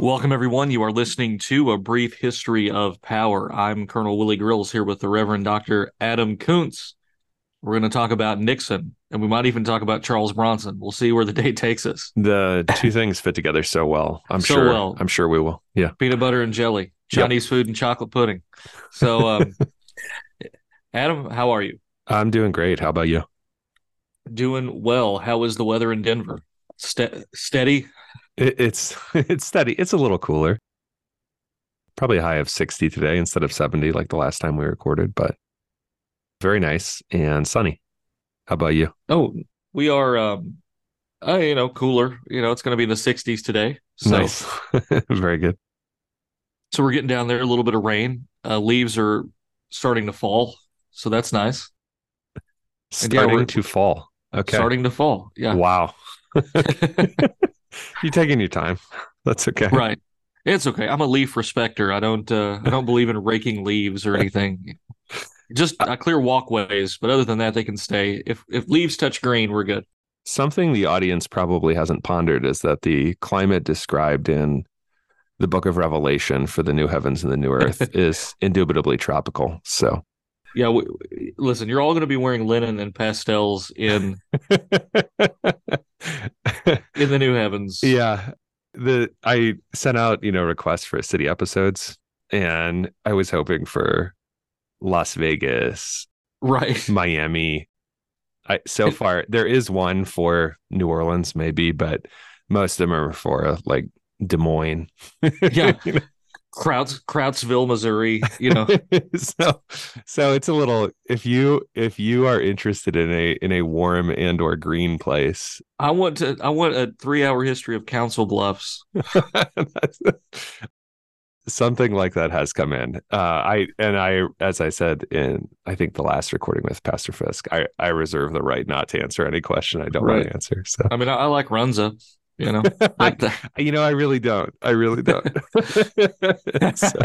Welcome, everyone. You are listening to A Brief History of Power. I'm Colonel Willie Grills here with the Reverend Dr. Adam Koontz. We're going to talk about Nixon, and we might even talk about Charles Bronson. We'll see where the day takes us. The two things fit together so well. I'm So sure. well. I'm sure we will. Yeah. Peanut butter and jelly, Chinese food and chocolate pudding. So, um, Adam, how are you? I'm doing great. How about you? Doing well. How is the weather in Denver? Ste- steady? It, it's it's steady. It's a little cooler. Probably a high of 60 today instead of 70 like the last time we recorded, but very nice and sunny. How about you? Oh, we are, um, uh, you know, cooler. You know, it's going to be in the 60s today. So, Nice. very good. so we're getting down there. A little bit of rain. Uh, leaves are starting to fall. So that's nice. And yeah, Starting to fall. Okay. Starting to fall. Yeah. Wow. You're taking your time. That's okay. right. It's okay. I'm a leaf respecter. I don't uh I don't believe in raking leaves or anything. Just I clear walkways, but other than that they can stay. If if leaves touch green, we're good. Something the audience probably hasn't pondered is that the climate described in the book of Revelation for the new heavens and the new earth is indubitably tropical. So, Yeah, we, we- listen, you're all going to be wearing linen and pastels in in the new heavens. yeah, the I sent out, you know, requests for city episodes and I was hoping for Las Vegas, Right. Miami. I so far there is one for New Orleans maybe, but most of them are for like Des Moines. Yeah. You know? Krauts Krautsville, Missouri, you know. so so it's a little if you if you are interested in a in a warm and or green place. I want to I want a 3-hour history of Council Bluffs. something like that has come in. Uh i and i as i said in i think the last recording with pastor fisk i i reserve the right not to answer any question i don't want to answer so. I mean, I, I like Runza, you know. Like the- you know i really don't i really don't So,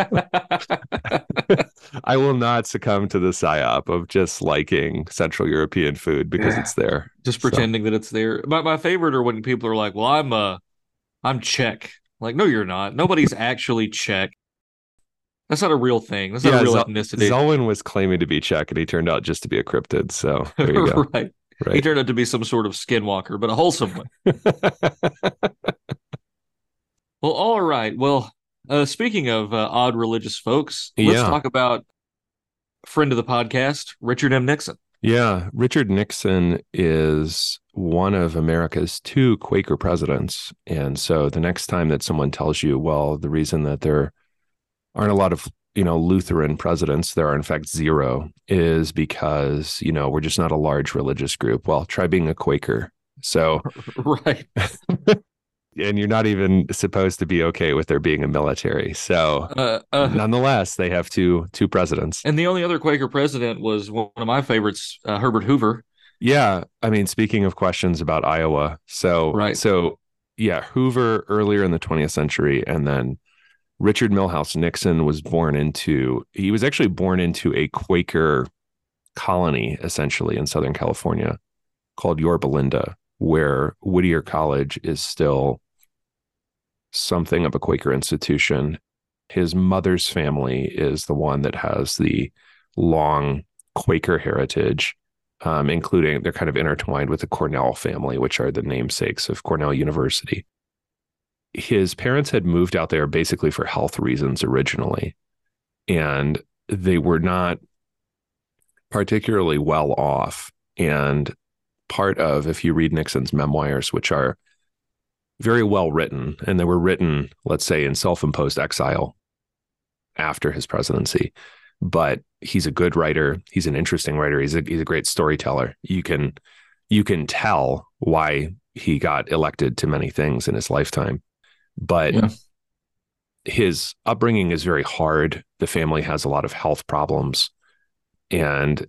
i will not succumb to the psyop of just liking central european food because Yeah. it's there just So- pretending that it's there. My my favorite are when people are like, "Well, I'm uh, I'm Czech." Like, no, you're not. Nobody's actually Czech. That's not a real thing. That's not Yeah, a real Zo- ethnicity. Zelwyn was claiming to be Czech, and he turned out just to be a cryptid. So there you go. right. He turned out to be some sort of skinwalker, but a wholesome one. Well, all right. Well, uh, speaking of uh, odd religious folks, let's Yeah. talk about friend of the podcast, Richard M. Nixon. yeah, Richard Nixon is one of America's two Quaker presidents, and so the next time that someone tells you, well, the reason that there aren't a lot of you know Lutheran presidents, there are in fact zero, is because you know we're just not a large religious group. Well, try being a Quaker. So right. and you're not even supposed to be okay with there being a military. So Uh, uh, nonetheless, they have two two presidents. and the only other Quaker president was one of my favorites, uh, Herbert Hoover. Yeah, I mean, speaking of questions about Iowa, so Right. so yeah, Hoover earlier in the 20th century, and then Richard Milhous Nixon was born into. He was actually born into a Quaker colony, essentially in Southern California, called Yorba Linda, where Whittier College is still something of a Quaker institution. His mother's family is the one that has the long Quaker heritage um, including they're kind of intertwined with the Cornell family, which are the namesakes of Cornell University. His parents had moved out there basically for health reasons originally, and they were not particularly well off. And part of, if you read Nixon's memoirs, which are very well written, and they were written, let's say, in self imposed exile after his presidency, but he's a good writer. He's an interesting writer. He's a he's a great storyteller. You can you can tell why he got elected to many things in his lifetime. But Yeah. his upbringing is very hard. The family has a lot of health problems. And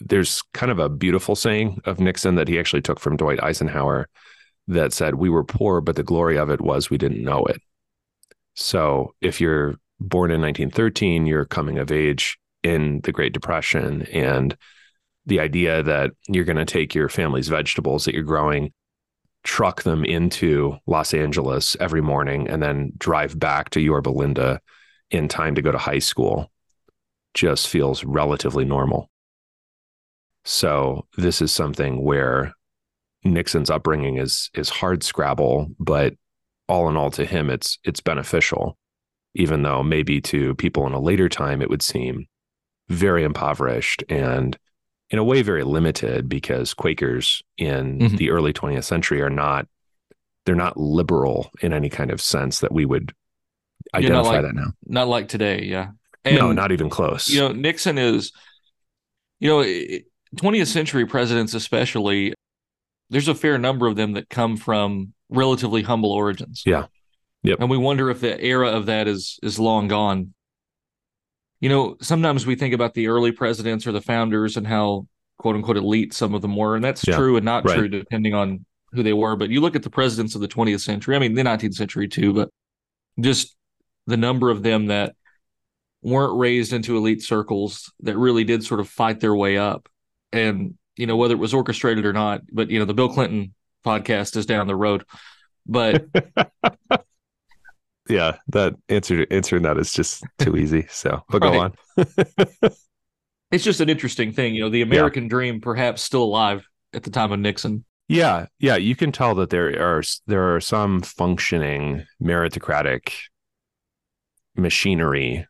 there's kind of a beautiful saying of Nixon that he actually took from Dwight Eisenhower that said, We were poor, but the glory of it was we didn't know it. So if you're born in 1913, you're coming of age in the Great Depression. And the idea that you're going to take your family's vegetables that you're growing, truck them into Los Angeles every morning and then drive back to Yorba Linda in time to go to high school just feels relatively normal. So this is something where Nixon's upbringing is is hard scrabble, but all in all to him it's it's beneficial even though maybe to people in a later time it would seem very impoverished and in a way very limited because Quakers in mm-hmm. the early 20th century are not they're not liberal in any kind of sense that we would identify like, that now. Not like today, yeah. And, no, not even close. You know, Nixon is, you know, 20th century presidents especially. There's a fair number of them that come from relatively humble origins. Yeah. Yep. And we wonder if the era of that is is long gone. You know, sometimes we think about the early presidents or the founders and how quote unquote elite some of them were, and that's yeah. true and not right. true depending on who they were. But you look at the presidents of the 20th century, I mean the 19th century too, but just the number of them that weren't raised into elite circles that really did sort of fight their way up. And, you know, whether it was orchestrated or not, but you know, the Bill Clinton podcast is down the road. But yeah, that answer answering that is just too easy. So, but go on. it's just an interesting thing, you know, the American yeah. dream perhaps still alive at the time of Nixon. Yeah, yeah, you can tell that there are there are some functioning meritocratic machinery,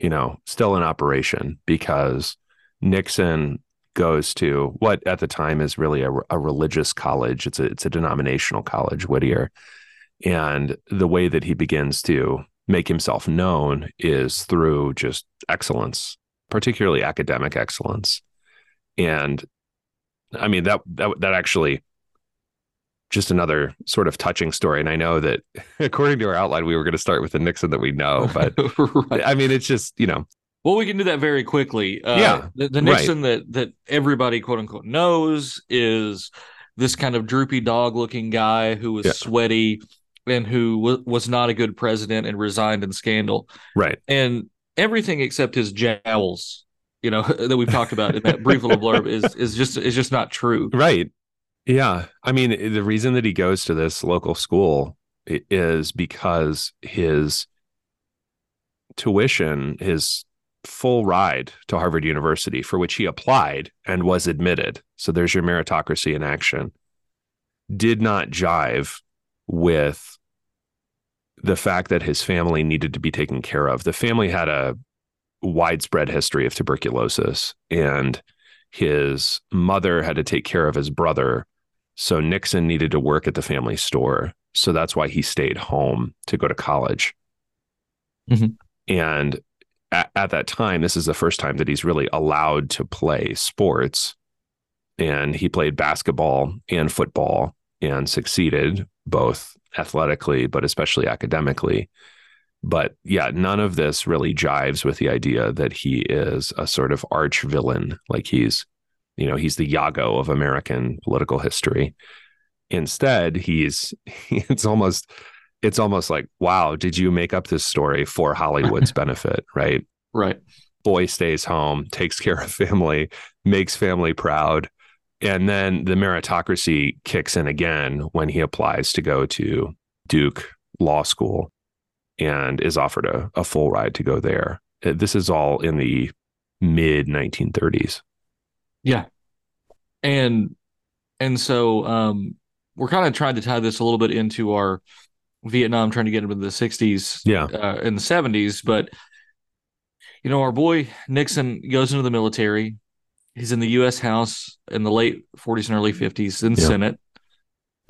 you know, still in operation because Nixon goes to what at the time is really a, a religious college. It's a it's a denominational college, Whittier, and the way that he begins to make himself known is through just excellence, particularly academic excellence. And I mean that that that actually just another sort of touching story. And I know that according to our outline, we were going to start with the Nixon that we know, but right. I mean, it's just, you know. Well, we can do that very quickly. Uh, yeah. The, the Nixon right. that, that everybody, quote unquote, knows is this kind of droopy dog looking guy who was yeah. sweaty and who w- was not a good president and resigned in scandal. Right. And everything except his jowls, you know, that we've talked about in that brief little blurb is is just is just not true. Right. Yeah. I mean, the reason that he goes to this local school is because his tuition, his full ride to Harvard University, for which he applied and was admitted. So there's your meritocracy in action, did not jive with the fact that his family needed to be taken care of. The family had a widespread history of tuberculosis, and his mother had to take care of his brother so Nixon needed to work at the family store. So that's why he stayed home to go to college. Mm-hmm. And at, at, that time, this is the first time that he's really allowed to play sports. And he played basketball and football and succeeded both athletically, but especially academically. But yeah, none of this really jives with the idea that he is a sort of arch villain, like he's you know he's the Iago of American political history. Instead, he's it's almost it's almost like wow, did you make up this story for Hollywood's benefit, right? Right. Boy stays home, takes care of family, makes family proud. And then the meritocracy kicks in again when he applies to go to Duke Law School and is offered a, a full ride to go there. This is all in the mid 1930s. Yeah. And and so um we're kind of trying to tie this a little bit into our Vietnam trying to get into the 60s yeah uh, in the 70s but you know our boy Nixon goes into the military he's in the US House in the late 40s and early mm-hmm. 50s in yeah. Senate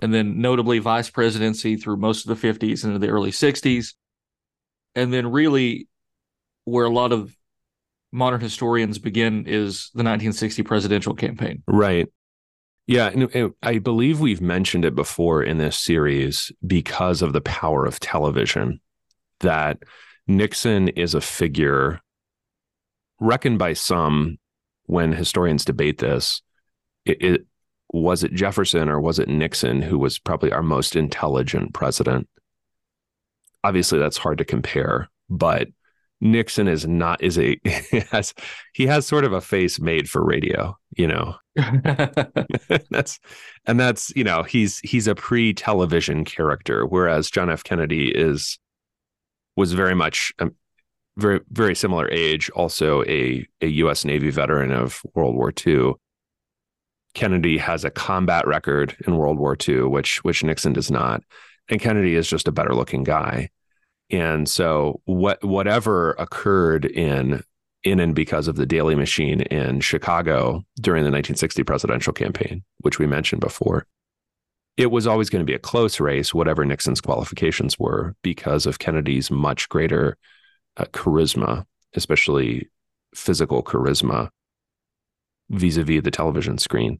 and then notably vice presidency through most of the 50s into the early 60s and then really where a lot of modern historians begin is the 1960 presidential campaign. Right. Yeah, and I believe we've mentioned it before in this series because of the power of television that Nixon is a figure reckoned by some when historians debate this it, it was it Jefferson or was it Nixon who was probably our most intelligent president obviously that's hard to compare but Nixon is not is a has he has sort of a face made for radio, you know. that's and that's you know he's he's a pre-television character, whereas John F. Kennedy is was very much a very very similar age, also a a U.S. Navy veteran of World War II. Kennedy has a combat record in World War II, which which Nixon does not, and Kennedy is just a better looking guy. And so what whatever occurred in in and because of the Daley Machine in Chicago during the 1960 presidential campaign, which we mentioned before, it was always going to be a close race, whatever Nixon's qualifications were, because of Kennedy's much greater uh, charisma, especially physical charisma vis-a-vis the television screen.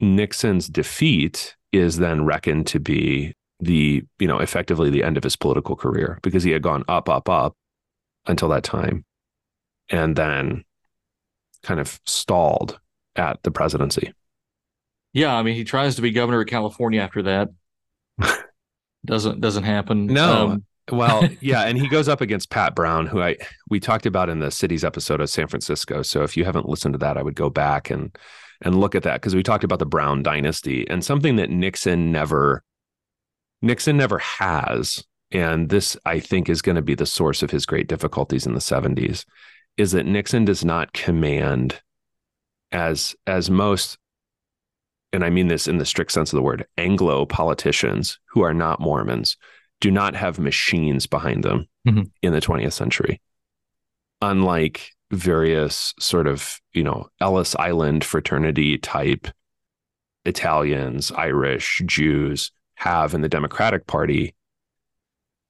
Nixon's defeat is then reckoned to be the, you know, effectively the end of his political career because he had gone up, up, up until that time and then kind of stalled at the presidency. Yeah, I mean, he tries to be governor of California after that. doesn't doesn't happen. No. Um, well, yeah, and he goes up against Pat Brown, who I we talked about in the cities episode of San Francisco. So if you haven't listened to that, I would go back and and look at that because we talked about the Brown dynasty and something that Nixon never Nixon never has, and this I think is going to be the source of his great difficulties in the 70s, is that Nixon does not command as as most and I mean this in the strict sense of the word, Anglo politicians who are not Mormons do not have machines behind them mm-hmm. in the 20th century. Unlike various sort of, you know, Ellis Island fraternity type Italians, Irish, Jews have in the Democratic Party,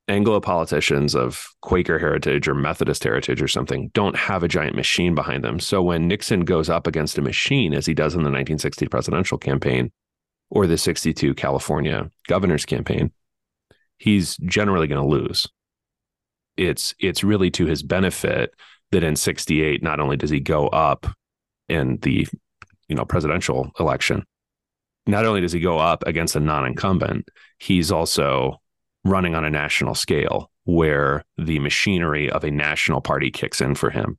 Anglo politicians of Quaker heritage or Methodist heritage or something don't have a giant machine behind them. So when Nixon goes up against a machine, as he does in the 1960 presidential campaign or the 62 California governor's campaign, he's generally going to lose. It's it's really to his benefit that in 68 not only does he go up in the you know presidential election, not only does he go up against a non-incumbent, he's also running on a national scale where the machinery of a national party kicks in for him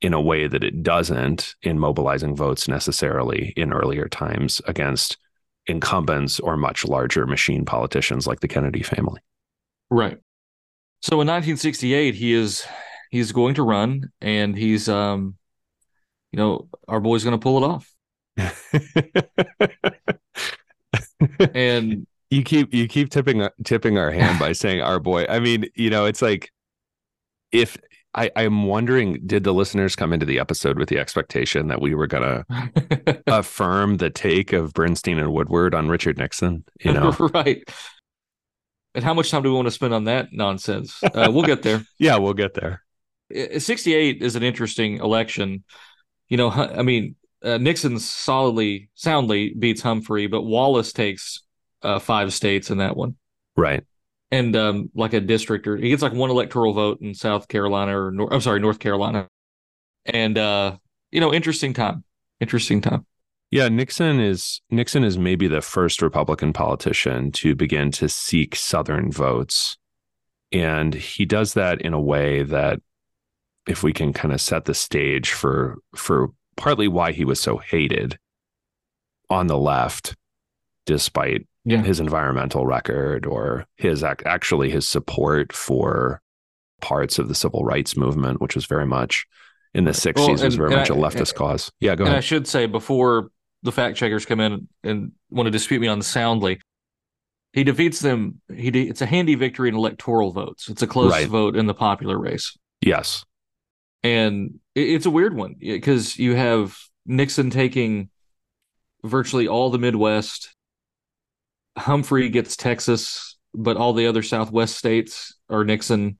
in a way that it doesn't in mobilizing votes necessarily in earlier times against incumbents or much larger machine politicians like the Kennedy family. Right. So in 1968 he is he's going to run and he's um you know our boy's going to pull it off. and you keep you keep tipping tipping our hand by saying our boy. I mean, you know, it's like if I, I'm wondering, did the listeners come into the episode with the expectation that we were gonna affirm the take of Bernstein and Woodward on Richard Nixon? You know, right. And how much time do we want to spend on that nonsense? Uh, we'll get there. yeah, we'll get there. 68 is an interesting election. You know, I mean, uh, Nixon solidly, soundly beats Humphrey, but Wallace takes uh, five states in that one. Right. And um, like a district, or he gets like one electoral vote in South Carolina or North, I'm sorry, North Carolina. And uh, you know, interesting time. Interesting time. Yeah, Nixon is Nixon is maybe the first Republican politician to begin to seek Southern votes. And he does that in a way that if we can kind of set the stage for for partly why he was so hated on the left, despite yeah. his environmental record or his actually his support for parts of the civil rights movement, which was very much in the 60s well, and, was very much I, a leftist and, cause. Yeah, go and ahead. I should say before the fact checkers come in and want to dispute me on soundly, he defeats them. He de- it's a handy victory in electoral votes. It's a close right. vote in the popular race. Yes, and it, it's a weird one because you have Nixon taking virtually all the Midwest Humphrey gets Texas, but all the other Southwest states are Nixon.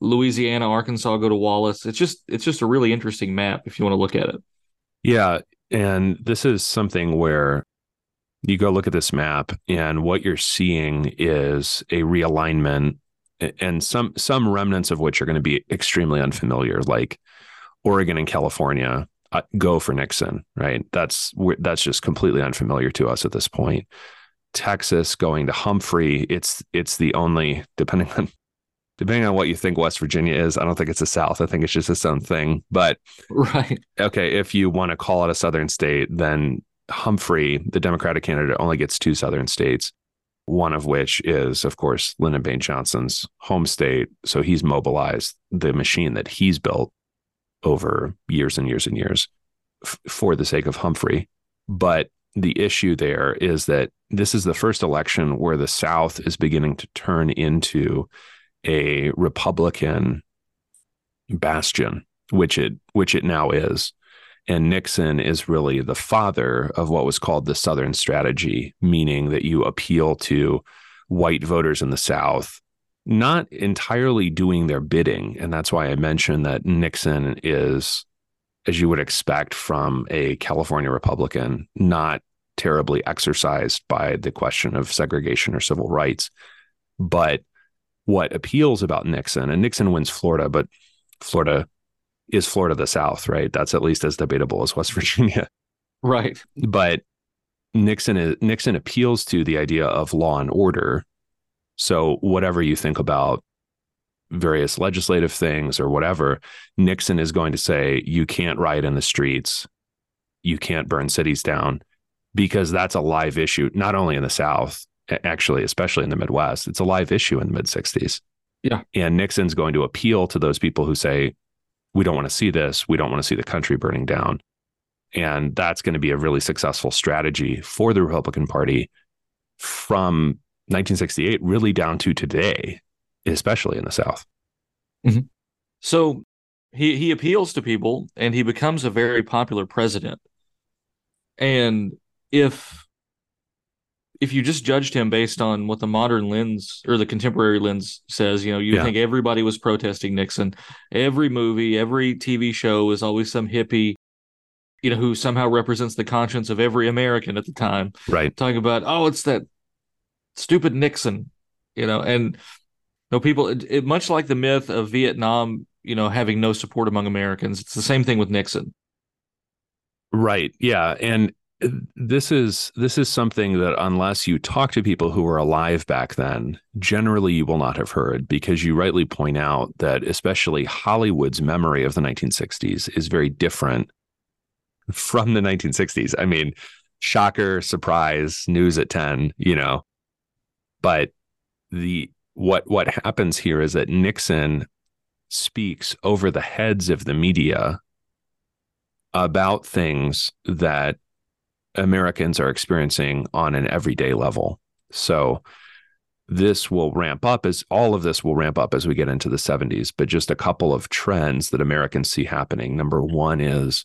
Louisiana, Arkansas go to Wallace. It's just it's just a really interesting map if you want to look at it. Yeah, and this is something where you go look at this map and what you're seeing is a realignment and some some remnants of which are going to be extremely unfamiliar like Oregon and California uh, go for Nixon, right? That's that's just completely unfamiliar to us at this point. Texas going to Humphrey. It's it's the only depending on depending on what you think West Virginia is, I don't think it's the South. I think it's just its own thing. But right. Okay. If you want to call it a Southern state, then Humphrey, the Democratic candidate, only gets two Southern states, one of which is, of course, Lyndon Baines Johnson's home state. So he's mobilized the machine that he's built over years and years and years f- for the sake of Humphrey. But the issue there is that this is the first election where the South is beginning to turn into a Republican bastion, which it which it now is. And Nixon is really the father of what was called the Southern strategy, meaning that you appeal to white voters in the South, not entirely doing their bidding. And that's why I mentioned that Nixon is, as you would expect from a California Republican, not terribly exercised by the question of segregation or civil rights. But what appeals about Nixon, and Nixon wins Florida, but Florida is Florida the South, right? That's at least as debatable as West Virginia. Right. But Nixon is, Nixon appeals to the idea of law and order. So whatever you think about various legislative things or whatever, Nixon is going to say you can't riot in the streets, you can't burn cities down because that's a live issue not only in the South, actually especially in the Midwest. It's a live issue in the mid 60s. Yeah. And Nixon's going to appeal to those people who say we don't want to see this. We don't want to see the country burning down. And that's going to be a really successful strategy for the Republican Party from 1968 really down to today, especially in the South. Mm-hmm. So he he appeals to people and he becomes a very popular president. And if if you just judged him based on what the modern lens or the contemporary lens says, you know, you yeah. think everybody was protesting Nixon. Every movie, every TV show is always some hippie, you know, who somehow represents the conscience of every American at the time. Right. Talking about, oh, it's that stupid Nixon, you know, and know, people, it, it, much like the myth of Vietnam, you know, having no support among Americans, it's the same thing with Nixon. Right. Yeah. And this is this is something that unless you talk to people who were alive back then generally you will not have heard because you rightly point out that especially hollywood's memory of the 1960s is very different from the 1960s i mean shocker surprise news at 10 you know but the what what happens here is that nixon speaks over the heads of the media about things that Americans are experiencing on an everyday level. So this will ramp up as all of this will ramp up as we get into the 70s, but just a couple of trends that Americans see happening. Number one is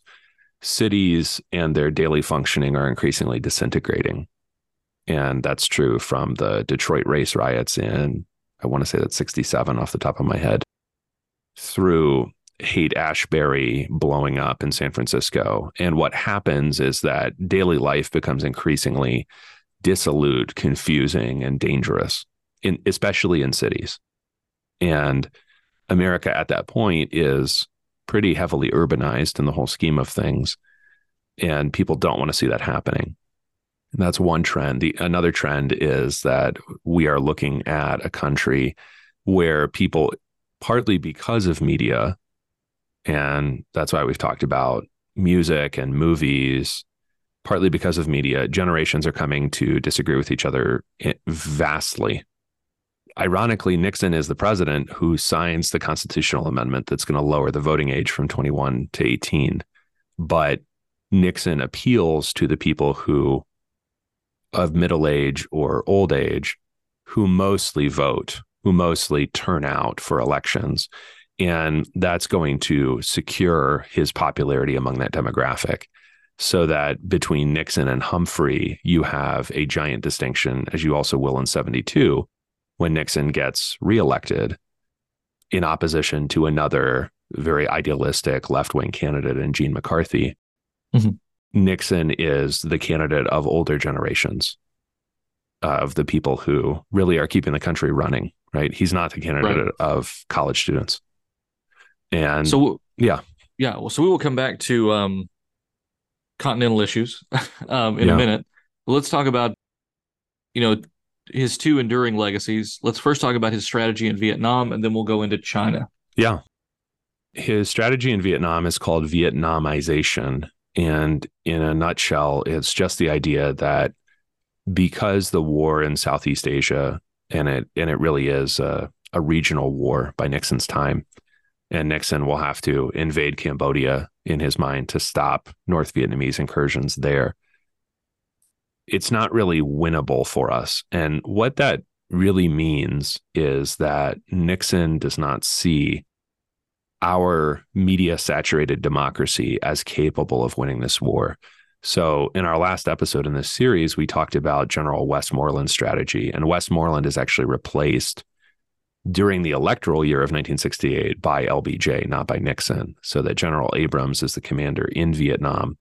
cities and their daily functioning are increasingly disintegrating. And that's true from the Detroit race riots in, I want to say that's 67 off the top of my head, through Haight Ashbury blowing up in San Francisco. And what happens is that daily life becomes increasingly dissolute, confusing, and dangerous, in, especially in cities. And America at that point is pretty heavily urbanized in the whole scheme of things. And people don't want to see that happening. And that's one trend. The another trend is that we are looking at a country where people, partly because of media, and that's why we've talked about music and movies, partly because of media. Generations are coming to disagree with each other eh, vastly. Ironically, Nixon is the president who signs the constitutional amendment that's going to lower the voting age from 21 to 18. But Nixon appeals to the people who, of middle age or old age, who mostly vote, who mostly turn out for elections. And that's going to secure his popularity among that demographic. So that between Nixon and Humphrey, you have a giant distinction, as you also will in 72, when Nixon gets reelected in opposition to another very idealistic left wing candidate in Gene McCarthy. Mm-hmm. Nixon is the candidate of older generations, uh, of the people who really are keeping the country running, right? He's not the candidate right. of college students. And so, yeah, yeah. Well, so we will come back to um, continental issues um, in yeah. a minute. But let's talk about, you know, his two enduring legacies. Let's first talk about his strategy in Vietnam, and then we'll go into China. Yeah. His strategy in Vietnam is called Vietnamization. And in a nutshell, it's just the idea that because the war in Southeast Asia, and it and it really is a, a regional war by Nixon's time, and Nixon will have to invade Cambodia in his mind to stop North Vietnamese incursions there. It's not really winnable for us. And what that really means is that Nixon does not see our media saturated democracy as capable of winning this war. So, in our last episode in this series, we talked about General Westmoreland's strategy, and Westmoreland is actually replaced during the electoral year of 1968 by LBJ, not by Nixon, so that General Abrams is the commander in Vietnam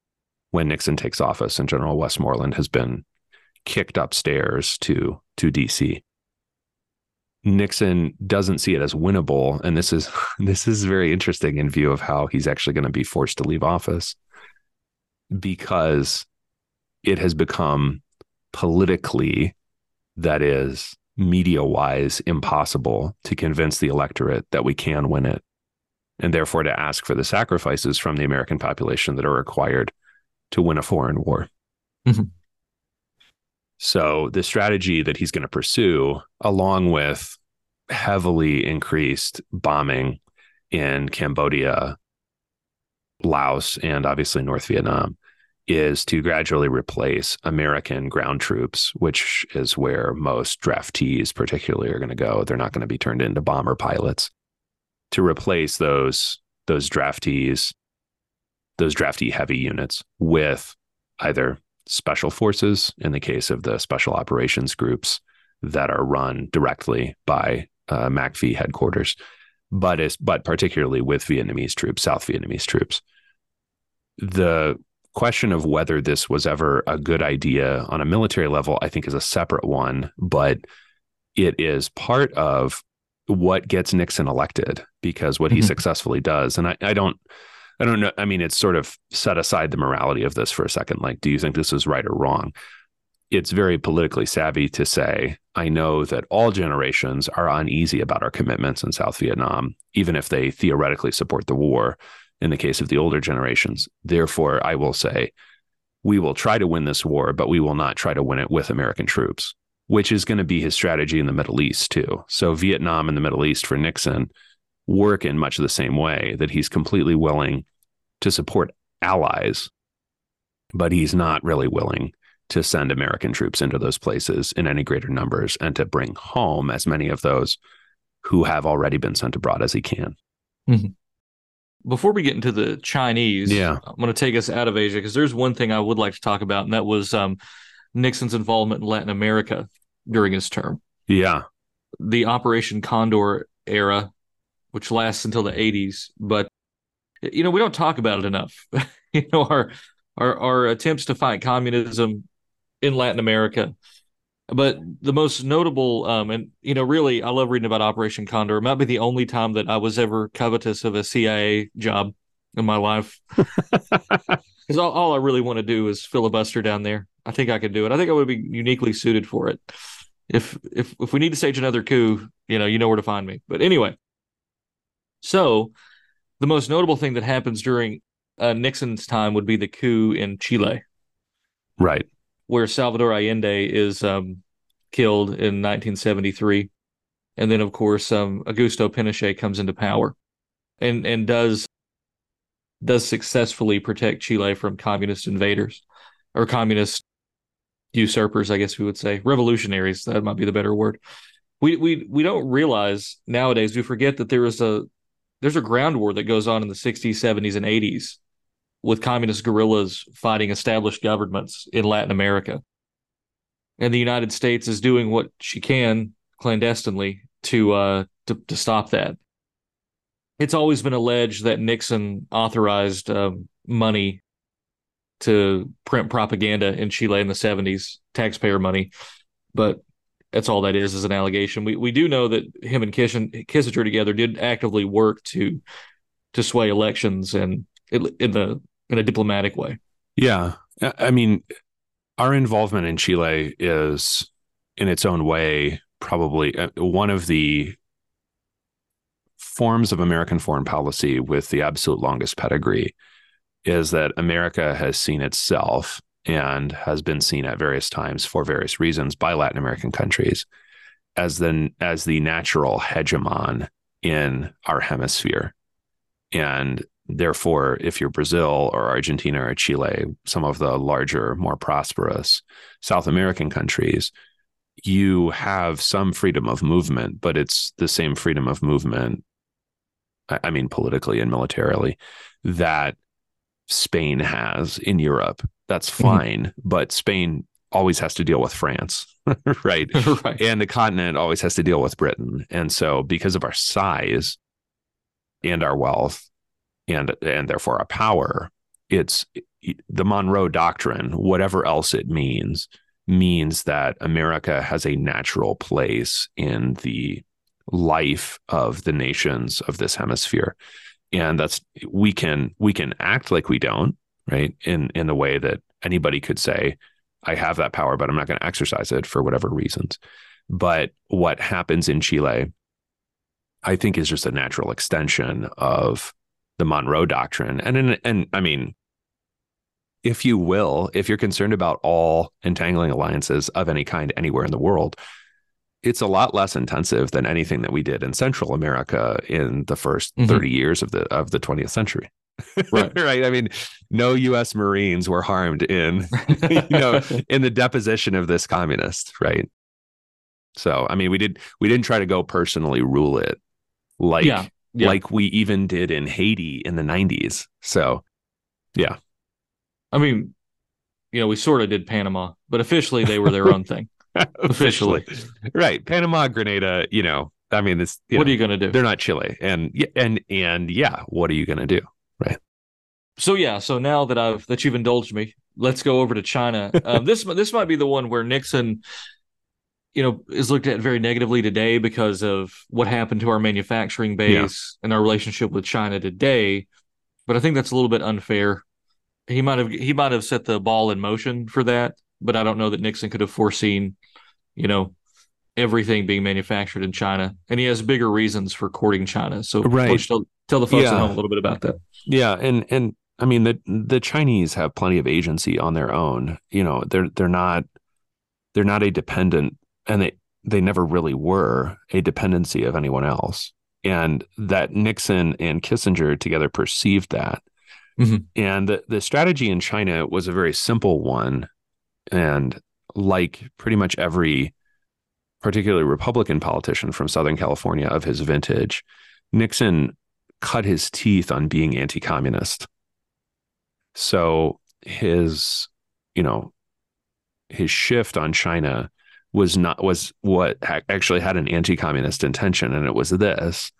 when Nixon takes office, and General Westmoreland has been kicked upstairs to to DC. Nixon doesn't see it as winnable, and this is this is very interesting in view of how he's actually going to be forced to leave office because it has become politically, that is, media wise, impossible to convince the electorate that we can win it. And therefore, to ask for the sacrifices from the American population that are required to win a foreign war. Mm-hmm. So, the strategy that he's going to pursue, along with heavily increased bombing in Cambodia, Laos, and obviously North Vietnam, is to gradually replace American ground troops, which is where most draftees, particularly, are going to go. They're not going to be turned into bomber pilots. To replace those those draftees, those draftee heavy units with either special forces in the case of the special operations groups that are run directly by uh, MACV headquarters, but is but particularly with Vietnamese troops, South Vietnamese troops. The question of whether this was ever a good idea on a military level, I think, is a separate one, but it is part of what gets Nixon elected because what he mm-hmm. successfully does, and I, I don't. I don't know. I mean, it's sort of set aside the morality of this for a second. Like, do you think this is right or wrong? It's very politically savvy to say, I know that all generations are uneasy about our commitments in South Vietnam, even if they theoretically support the war in the case of the older generations. Therefore, I will say, we will try to win this war, but we will not try to win it with American troops, which is going to be his strategy in the Middle East, too. So, Vietnam and the Middle East for Nixon work in much of the same way that he's completely willing to support allies, but he's not really willing to send American troops into those places in any greater numbers and to bring home as many of those who have already been sent abroad as he can. Mm-hmm before we get into the Chinese, yeah, I'm going to take us out of Asia because there's one thing I would like to talk about, and that was um, Nixon's involvement in Latin America during his term. Yeah, the Operation Condor era, which lasts until the 80s, but you know we don't talk about it enough. you know our our our attempts to fight communism in Latin America but the most notable, um, and you know, really, I love reading about Operation Condor. It might be the only time that I was ever covetous of a CIA job in my life, because all, all I really want to do is filibuster down there. I think I could do it. I think I would be uniquely suited for it. If if if we need to stage another coup, you know, you know where to find me. But anyway, so the most notable thing that happens during uh, Nixon's time would be the coup in Chile. Right where Salvador Allende is um, killed in 1973, and then of course um, Augusto Pinochet comes into power, and and does does successfully protect Chile from communist invaders or communist usurpers, I guess we would say, revolutionaries. That might be the better word. We we we don't realize nowadays. We forget that there is a there's a ground war that goes on in the 60s, 70s, and 80s with communist guerrillas fighting established governments in Latin America. And the United States is doing what she can clandestinely to uh, to, to stop that. It's always been alleged that Nixon authorized um, money to print propaganda in Chile in the 70s, taxpayer money. But that's all that is, is an allegation. We we do know that him and Kissinger together did actively work to to sway elections and in the in a diplomatic way. Yeah. I mean, our involvement in Chile is in its own way, probably uh, one of the forms of American foreign policy with the absolute longest pedigree is that America has seen itself and has been seen at various times for various reasons by Latin American countries as the as the natural hegemon in our hemisphere. And therefore, if you're Brazil or Argentina or Chile, some of the larger, more prosperous South American countries, you have some freedom of movement, but it's the same freedom of movement. I mean, politically and militarily, that Spain has in Europe. That's mm-hmm. fine, mm-hmm. but Spain always has to deal with France, right? right? And the continent always has to deal with Britain. And so, because of our size and our wealth, and and therefore our power, it's the Monroe Doctrine, whatever else it means, means that America has a natural place in the life of the nations of this hemisphere and that's we can we can act like we don't right in in the way that anybody could say i have that power but i'm not going to exercise it for whatever reasons but what happens in chile i think is just a natural extension of the monroe doctrine and in, and i mean if you will if you're concerned about all entangling alliances of any kind anywhere in the world it's a lot less intensive than anything that we did in Central America in the 1st mm-hmm. 30 years of the of the 20th century. Right. right. I mean, no US Marines were harmed in you know in the deposition of this communist, right? So, I mean, we did we didn't try to go personally rule it like yeah. Yeah. like we even did in Haiti in the 90s. So, yeah. I mean, you know, we sort of did Panama, but officially they were their own thing. officially. right. Panama, Grenada, you know, I mean, this. what know, are you going to do? They're not Chile, and and and yeah, what are you going to do? Right. So yeah, so now that I've that you've indulged me, let's go over to China. Um, this this might be the one where Nixon, you know, is looked at very negatively today because of what happened to our manufacturing base yeah. and our relationship with China today. But I think that's a little bit unfair. He might have he might have set the ball in motion for that, but I don't know that Nixon could have foreseen you know, everything being manufactured in China, and he has bigger reasons for courting China. So, right. Tell the folks yeah. at home a little bit about that. Yeah, and and I mean the the Chinese have plenty of agency on their own. You know, they're they're not they're not a dependent, and they they never really were a dependency of anyone else. And that Nixon and Kissinger together perceived that. Mm-hmm. And the, the strategy in China was a very simple one. And like pretty much every particularly Republican politician from Southern California of his vintage, Nixon cut his teeth on being anti-communist. So his, you know, his shift on China was not was what actually had an anti-communist intention, and it was this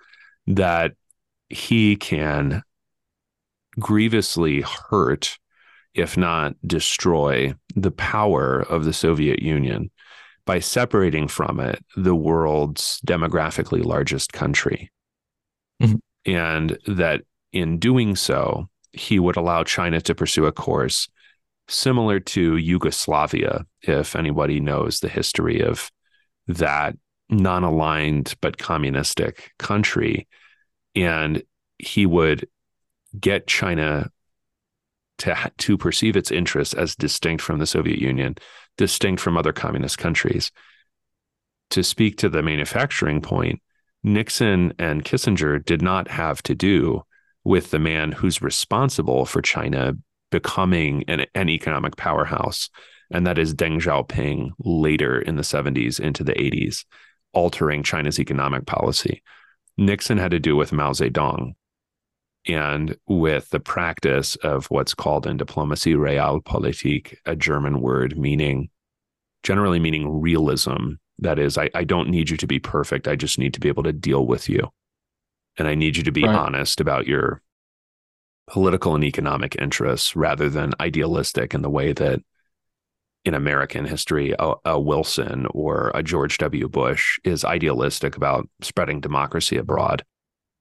that he can grievously hurt if not destroy, the power of the Soviet Union by separating from it the world's demographically largest country. Mm-hmm. And that in doing so, he would allow China to pursue a course similar to Yugoslavia, if anybody knows the history of that non aligned but communistic country. And he would get China to to perceive its interests as distinct from the Soviet Union, distinct from other communist countries. To speak to the manufacturing point, Nixon and Kissinger did not have to do with the man who's responsible for China becoming an, an economic powerhouse, and that is Deng Xiaoping later in the 70s into the 80s, altering China's economic policy. Nixon had to do with Mao Zedong, and with the practice of what's called in diplomacy realpolitik, a German word meaning generally meaning realism. That is, I, I don't need you to be perfect. I just need to be able to deal with you. And I need you to be right. honest about your political and economic interests rather than idealistic in the way that in American history, a, a, Wilson or a George W. Bush is idealistic about spreading democracy abroad.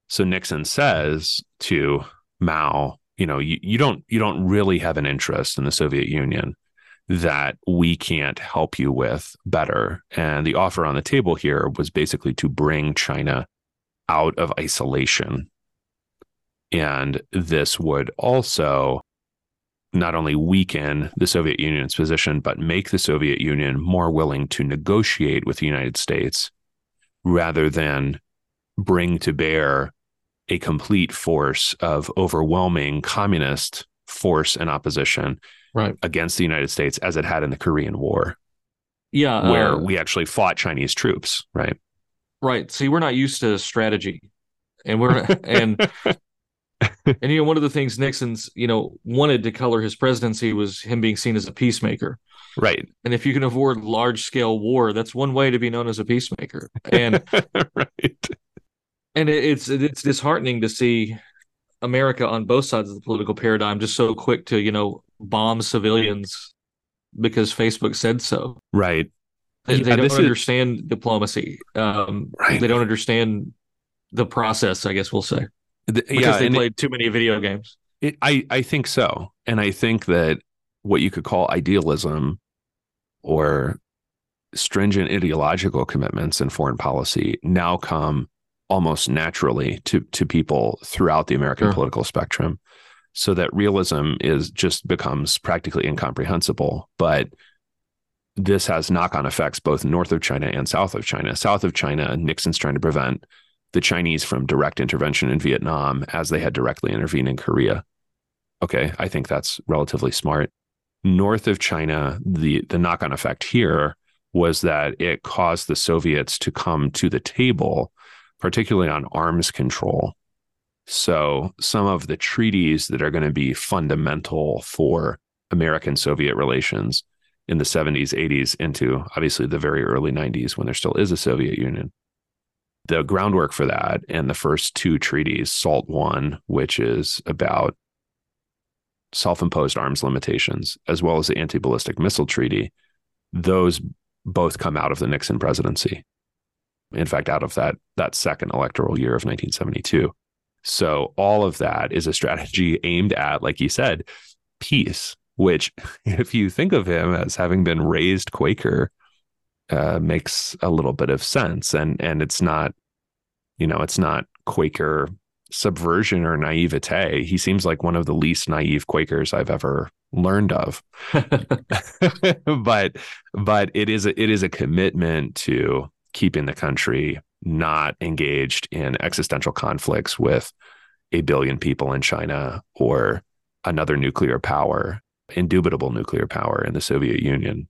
So Nixon says to Mao, you know, you, you don't you don't really have an interest in the Soviet Union. That we can't help you with better. And the offer on the table here was basically to bring China out of isolation. And this would also not only weaken the Soviet Union's position, but make the Soviet Union more willing to negotiate with the United States rather than bring to bear a complete force of overwhelming communist force and opposition right. against the United States as it had in the Korean War. Yeah. Where uh, we actually fought Chinese troops, right? Right. See, we're not used to strategy. And we're and and you know one of the things Nixon's you know wanted to color his presidency was him being seen as a peacemaker. Right. And if you can avoid large scale war, that's one way to be known as a peacemaker. And right. and it's it's disheartening to see America on both sides of the political paradigm just so quick to you know bomb civilians because Facebook said so. Right. They, Yeah, they don't this is- understand diplomacy. Um, Right. They don't understand the process. I guess we'll say Th- because yeah, they and it- played too many video games. It, I I think so, and I think that what you could call idealism or stringent ideological commitments in foreign policy now come almost naturally to to people throughout the American Sure. political spectrum, so that realism is just becomes practically incomprehensible. But this has knock-on effects both north of China and south of China. South of China, Nixon's trying to prevent the Chinese from direct intervention in Vietnam as they had directly intervened in Korea. Okay, I think that's relatively smart. North of China, the the knock-on effect here was that it caused the Soviets to come to the table, particularly on arms control. So some of the treaties that are going to be fundamental for American Soviet relations in the 70s, 80s, into obviously the very early 90s when there still is a Soviet Union the groundwork for that and the first two treaties, SALT One, which is about self-imposed arms limitations, as well as the anti-ballistic missile treaty, those both come out of the Nixon presidency. In fact, out of that that second electoral year of 1972. So all of that is a strategy aimed at, like you said, peace. Which, if you think of him as having been raised Quaker, uh, makes a little bit of sense and and it's not you know it's not quaker subversion or naivete he seems like one of the least naive quakers i've ever learned of but but it is a, it is a commitment to keeping the country not engaged in existential conflicts with a billion people in china or another nuclear power indubitable nuclear power in the soviet union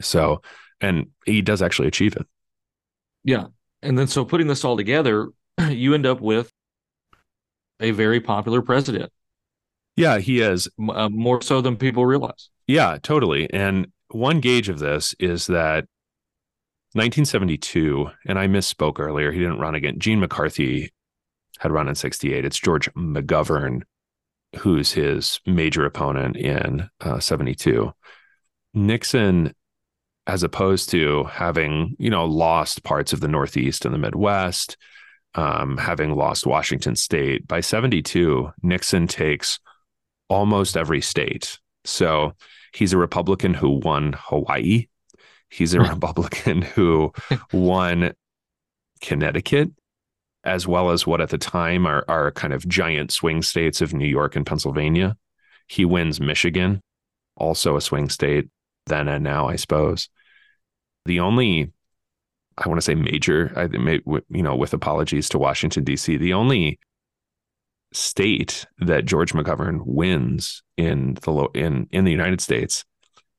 so and he does actually achieve it. Yeah. And then so putting this all together, you end up with a very popular president, Yeah, he is. uh, more so than people realize. Yeah, totally. And one gauge of this is that 1972, and I misspoke earlier, he didn't run again. Gene McCarthy had run in 68. It's George McGovern who's his major opponent in uh, 72. Nixon as opposed to having you know lost parts of the northeast and the midwest um, having lost washington state by 72 nixon takes almost every state so he's a republican who won hawaii he's a hmm. republican who won connecticut as well as what at the time are, are kind of giant swing states of new york and pennsylvania he wins michigan also a swing state then and now, I suppose. The only, I want to say major, I may, you know, with apologies to Washington D.C., the only state that George McGovern wins in the in in the United States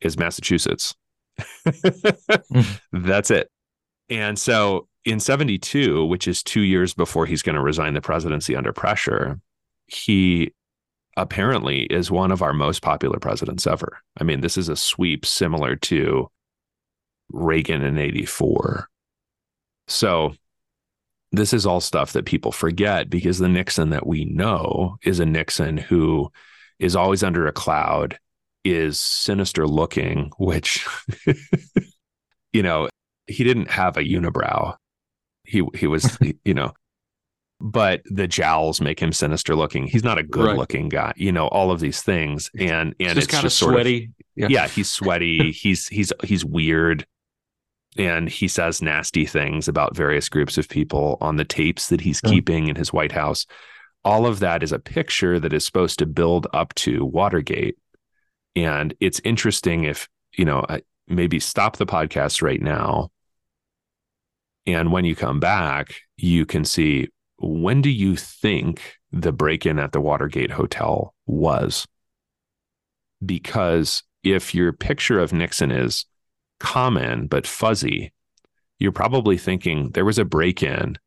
is Massachusetts. Mm. That's it. And so in 72, which is 2 years before he's going to resign the presidency under pressure, he apparently is one of our most popular presidents ever. I mean, this is a sweep similar to Reagan in 84. So this is all stuff that people forget because the Nixon that we know is a Nixon who is always under a cloud, is sinister looking, which you know, he didn't have a unibrow. He he was, you know, but the jowls make him sinister looking. He's not a good Right. looking guy, you know, all of these things. And and It's it's, just kind of just sort of sweaty. yeah. yeah, he's sweaty. he's he's he's weird. And he says nasty things about various groups of people on the tapes that he's Yeah. keeping in his White House. All of that is a picture that is supposed to build up to Watergate. And it's interesting if, you know, maybe stop the podcast right now. And when you come back, you can see when do you think the break in at the Watergate Hotel was? Because if your picture of Nixon is common but fuzzy, you're probably thinking there was a break in.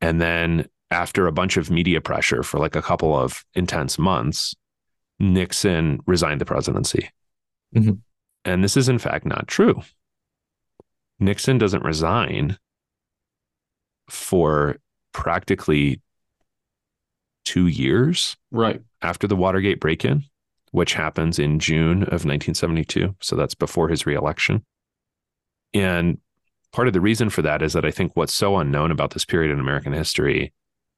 And then after a bunch of media pressure for like a couple of intense months, Nixon resigned the presidency. Mhm. And this is, in fact, not true. Nixon doesn't resign for practically two years Right. after the Watergate break in, which happens in June of 1972. So that's before his reelection. And part of the reason for that is that I think what's so unknown about this period in American history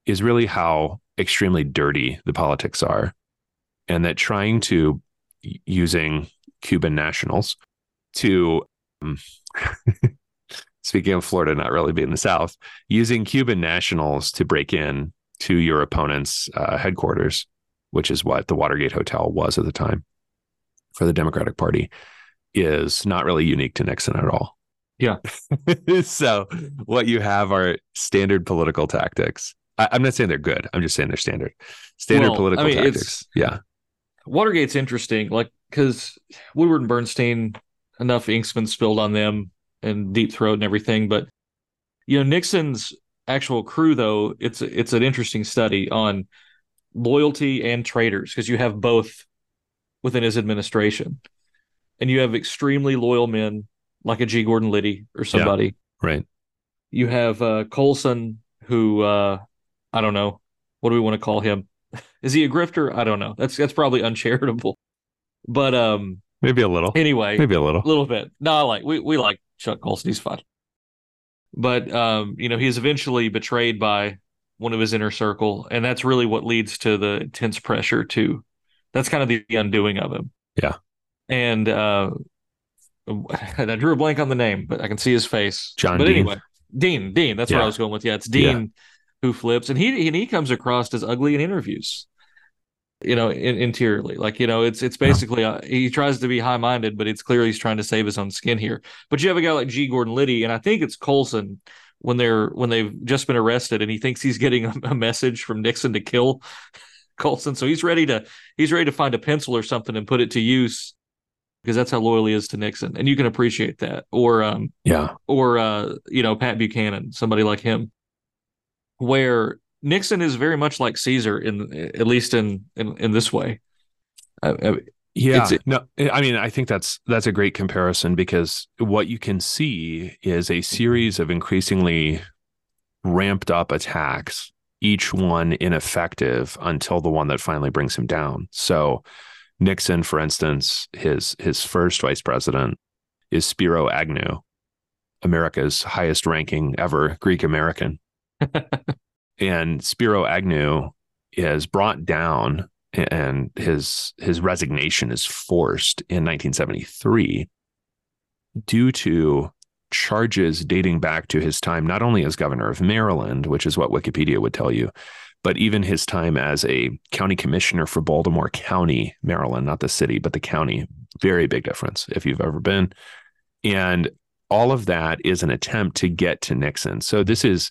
is really how extremely dirty the politics are. And that trying to, using Cuban nationals to, um, speaking of Florida not really being the South, using Cuban nationals to break in to your opponent's uh, headquarters, which is what the Watergate Hotel was at the time for the Democratic Party, is not really unique to Nixon at all. Yeah. so what you have are standard political tactics. I, I'm not saying they're good. I'm just saying they're standard. Standard Well, political I mean, tactics. Yeah. Watergate's interesting, like because Woodward and Bernstein, enough ink's been spilled on them and Deep Throat and everything, but you know Nixon's actual crew though it's it's an interesting study on loyalty and traitors because you have both within his administration, and you have extremely loyal men like a G. Gordon Liddy or somebody. Right. You have uh, Colson, who uh, I don't know what do we want to call him. Is he a grifter? I don't know. That's that's probably uncharitable. But um, Maybe a little. anyway, Maybe a little. a little bit. No, I like we we like Chuck Colson. He's fun. But um, you know, he's eventually betrayed by one of his inner circle, and that's really what leads to the intense pressure to. That's kind of the undoing of him. Yeah. And uh, and I drew a blank on the name, but I can see his face. John But Dean. anyway, Dean. Dean. That's where Yeah. I was going with. Yeah, it's Dean who flips, and he and he comes across as ugly in interviews. You know, in, interiorly, like you know, it's it's Yeah. basically uh, he tries to be high minded, but it's clear he's trying to save his own skin here. But you have a guy like G. Gordon Liddy, and I think it's Colson when they're when they've just been arrested, and he thinks he's getting a, a message from Nixon to kill Colson, so he's ready to he's ready to find a pencil or something and put it to use because that's how loyal he is to Nixon, and you can appreciate that. Or um, Yeah. or uh, you know Pat Buchanan, somebody like him, where Nixon is very much like Caesar in at least in in, in this way. I, I, Yeah. It's- no, I mean, I think that's that's a great comparison because what you can see is a series of increasingly ramped up attacks, each one ineffective until the one that finally brings him down. So Nixon, for instance, his his first vice president is Spiro Agnew, America's highest ranking ever Greek American. and Spiro Agnew is brought down and his his resignation is forced in 1973 due to charges dating back to his time not only as governor of Maryland, which is what Wikipedia would tell you, but even his time as a county commissioner for Baltimore County, Maryland, not the city, but the county. Very big difference if you've ever been. And all of that is an attempt to get to Nixon. So this is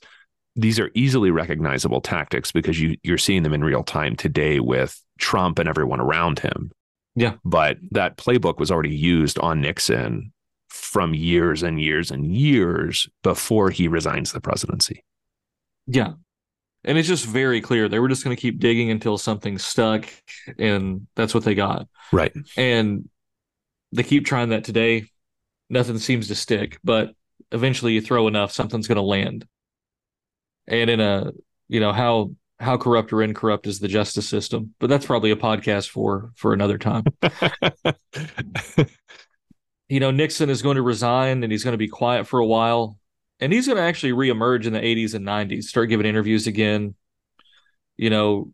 these are easily recognizable tactics because you you're seeing them in real time today with Trump and everyone around him. Yeah. But that playbook was already used on Nixon from years and years and years before he resigns the presidency. yeah, and it's just very clear they were just going to keep digging until something stuck, and that's what they got. Right. And they keep trying that today. Nothing seems to stick, but eventually you throw enough, something's going to land. And in a, you know, how how corrupt or incorrupt is the justice system? But that's probably a podcast for for another time. you know, Nixon is going to resign and he's going to be quiet for a while. And he's going to actually reemerge in the 80s and 90s, start giving interviews again. You know,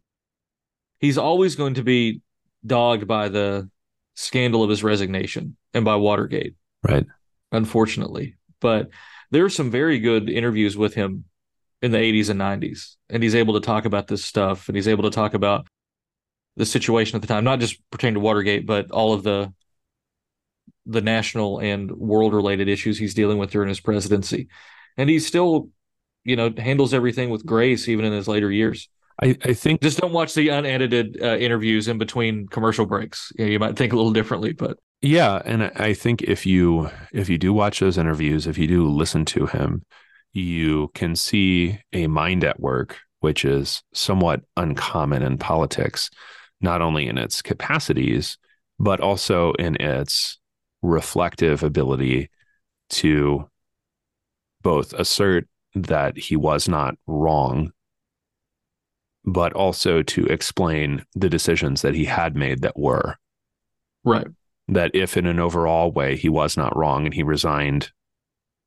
he's always going to be dogged by the scandal of his resignation and by Watergate. Right. Unfortunately. But there are some very good interviews with him in the 80s and 90s. And he's able to talk about this stuff and he's able to talk about the situation at the time, not just pertaining to Watergate, but all of the the national and world related issues he's dealing with during his presidency. And he still, you know, handles everything with grace even in his later years. I, I think just don't watch the unedited uh, interviews in between commercial breaks. You, know, you might think a little differently, but yeah, and I think if you if you do watch those interviews, if you do listen to him, you can see a mind at work, which is somewhat uncommon in politics, not only in its capacities, but also in its reflective ability to both assert that he was not wrong, but also to explain the decisions that he had made that were. Right. That if in an overall way he was not wrong and he resigned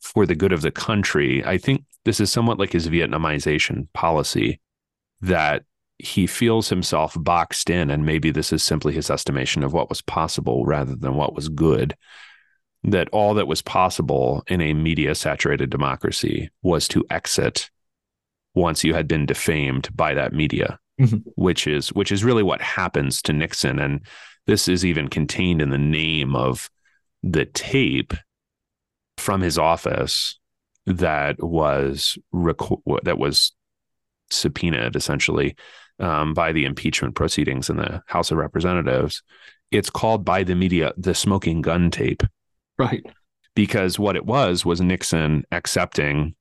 for the good of the country, I think this is somewhat like his Vietnamization policy that he feels himself boxed in, and maybe this is simply his estimation of what was possible rather than what was good. That all that was possible in a media saturated democracy was to exit once you had been defamed by that media, mm-hmm. which is which is really what happens to Nixon. And this is even contained in the name of the tape from his office that was reco- that was subpoenaed essentially um, by the impeachment proceedings in the House of Representatives. It's called by the media the smoking gun tape. Right. Because what it was was Nixon accepting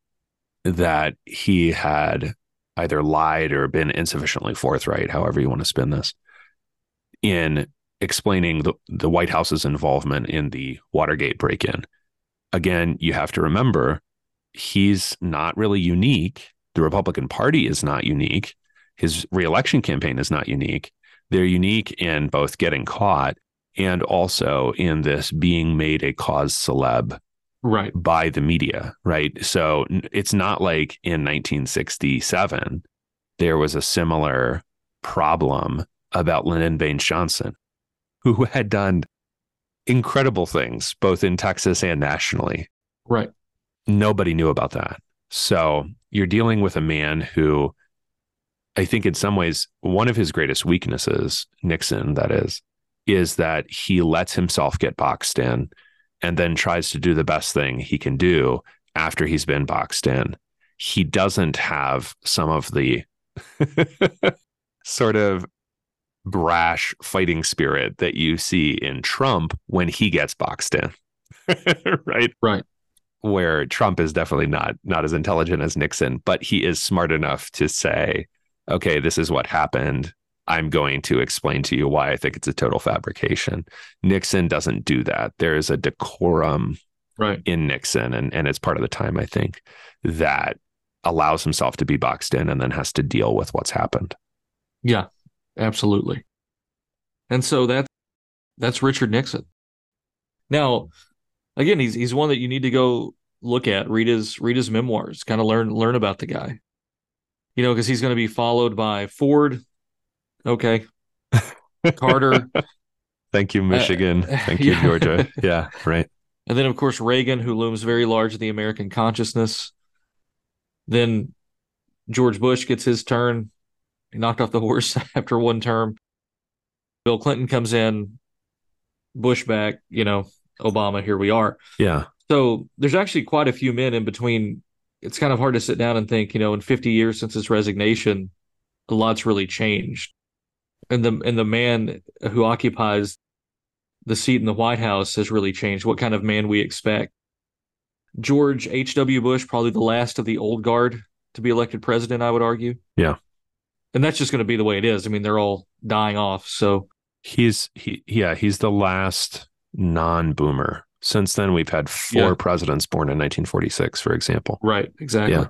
that he had either lied or been insufficiently forthright, however you want to spin this, in explaining the, the White House's involvement in the Watergate break in. Again, you have to remember he's not really unique. The Republican Party is not unique his reelection campaign is not unique. They're unique in both getting caught and also in this being made a cause celeb right by the media right so it's not like in 1967 there was a similar problem about lyndon baines johnson who had done incredible things both in texas and nationally. Right. Nobody knew about that. So you're dealing with a man who I think in some ways, one of his greatest weaknesses, Nixon, that is, is that he lets himself get boxed in and then tries to do the best thing he can do after he's been boxed in. He doesn't have some of the sort of brash fighting spirit that you see in Trump when he gets boxed in. right? Right. Where Trump is definitely not not as intelligent as Nixon, but he is smart enough to say, okay, this is what happened. I'm going to explain to you why I think it's a total fabrication. Nixon doesn't do that. There is a decorum right. in Nixon, and, and it's part of the time, I think, that allows himself to be boxed in and then has to deal with what's happened. Yeah, absolutely. And so that's that's Richard Nixon. Now, again, he's he's one that you need to go look at, read his read his memoirs, kind of learn learn about the guy you know, because he's going to be followed by Ford. Okay. Carter. Thank you, Michigan. Uh, Thank you, yeah. Georgia. Yeah, right. And then, of course, Reagan, who looms very large in the American consciousness. Then George Bush gets his turn. He knocked off the horse after one term. Bill Clinton comes in, Bush back, you know, Obama, here we are. Yeah. So there's actually quite a few men in between it's kind of hard to sit down and think, you know, in 50 years since his resignation, a lot's really changed. And the and the man who occupies the seat in the White House has really changed. What kind of man we expect? George H.W. Bush, probably the last of the old guard to be elected president, I would argue. Yeah. And that's just going to be the way it is. I mean, they're all dying off. So he's he yeah, he's the last non-boomer since then, we've had four yeah. presidents born in 1946, for example. Right, exactly. Yeah.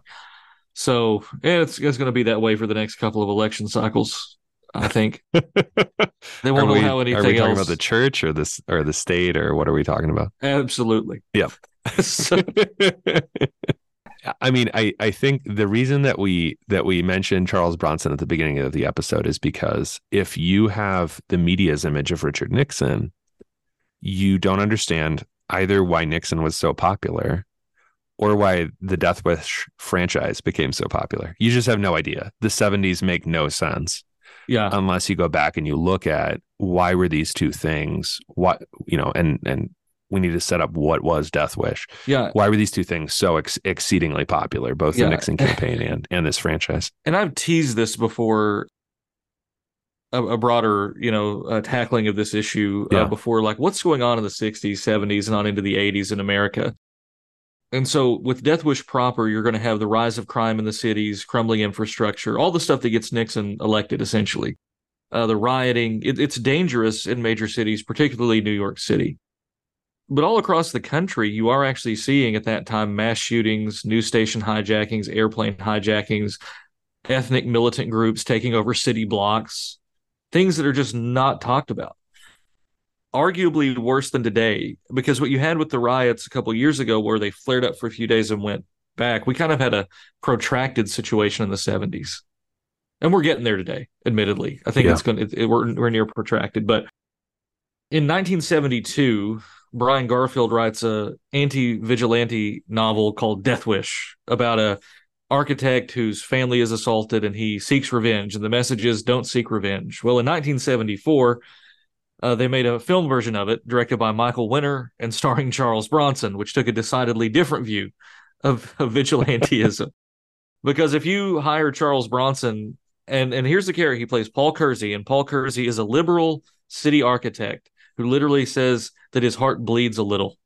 So yeah, it's, it's going to be that way for the next couple of election cycles. I think they won't we, allow anything. Are we talking else. about the church or this or the state or what are we talking about? Absolutely. Yep. so, I mean, I I think the reason that we that we mentioned Charles Bronson at the beginning of the episode is because if you have the media's image of Richard Nixon, you don't understand either why Nixon was so popular or why the Death Wish franchise became so popular. You just have no idea. The 70s make no sense. Yeah. Unless you go back and you look at why were these two things what you know and and we need to set up what was Death Wish. Yeah. Why were these two things so ex- exceedingly popular, both Yeah. the Nixon campaign and and this franchise? and I've teased this before a, a broader, you know, uh, tackling of this issue Yeah. uh, before, like what's going on in the 60s, 70s, and on into the 80s in America. And so with Death Wish proper, you're going to have the rise of crime in the cities, crumbling infrastructure, all the stuff that gets Nixon elected, essentially. Uh, the rioting, it, it's dangerous in major cities, particularly New York City. But all across the country, you are actually seeing at that time mass shootings, news station hijackings, airplane hijackings, ethnic militant groups taking over city blocks, things that are just not talked about. Arguably worse than today, because what you had with the riots a couple years ago, where they flared up for a few days and went back, we kind of had a protracted situation in the 70s. And we're getting there today, admittedly. I think Yeah. it's going to, it, we're, we're near protracted. But in 1972, Brian Garfield writes a anti-vigilante novel called Death Wish about a architect whose family is assaulted and he seeks revenge and the message is don't seek revenge. Well, in 1974, uh, they made a film version of it directed by Michael Winner and starring Charles Bronson, which took a decidedly different view of, of vigilanteism. because if you hire Charles Bronson and and here's the character he plays Paul Kersey and Paul Kersey is a liberal city architect who literally says that his heart bleeds a little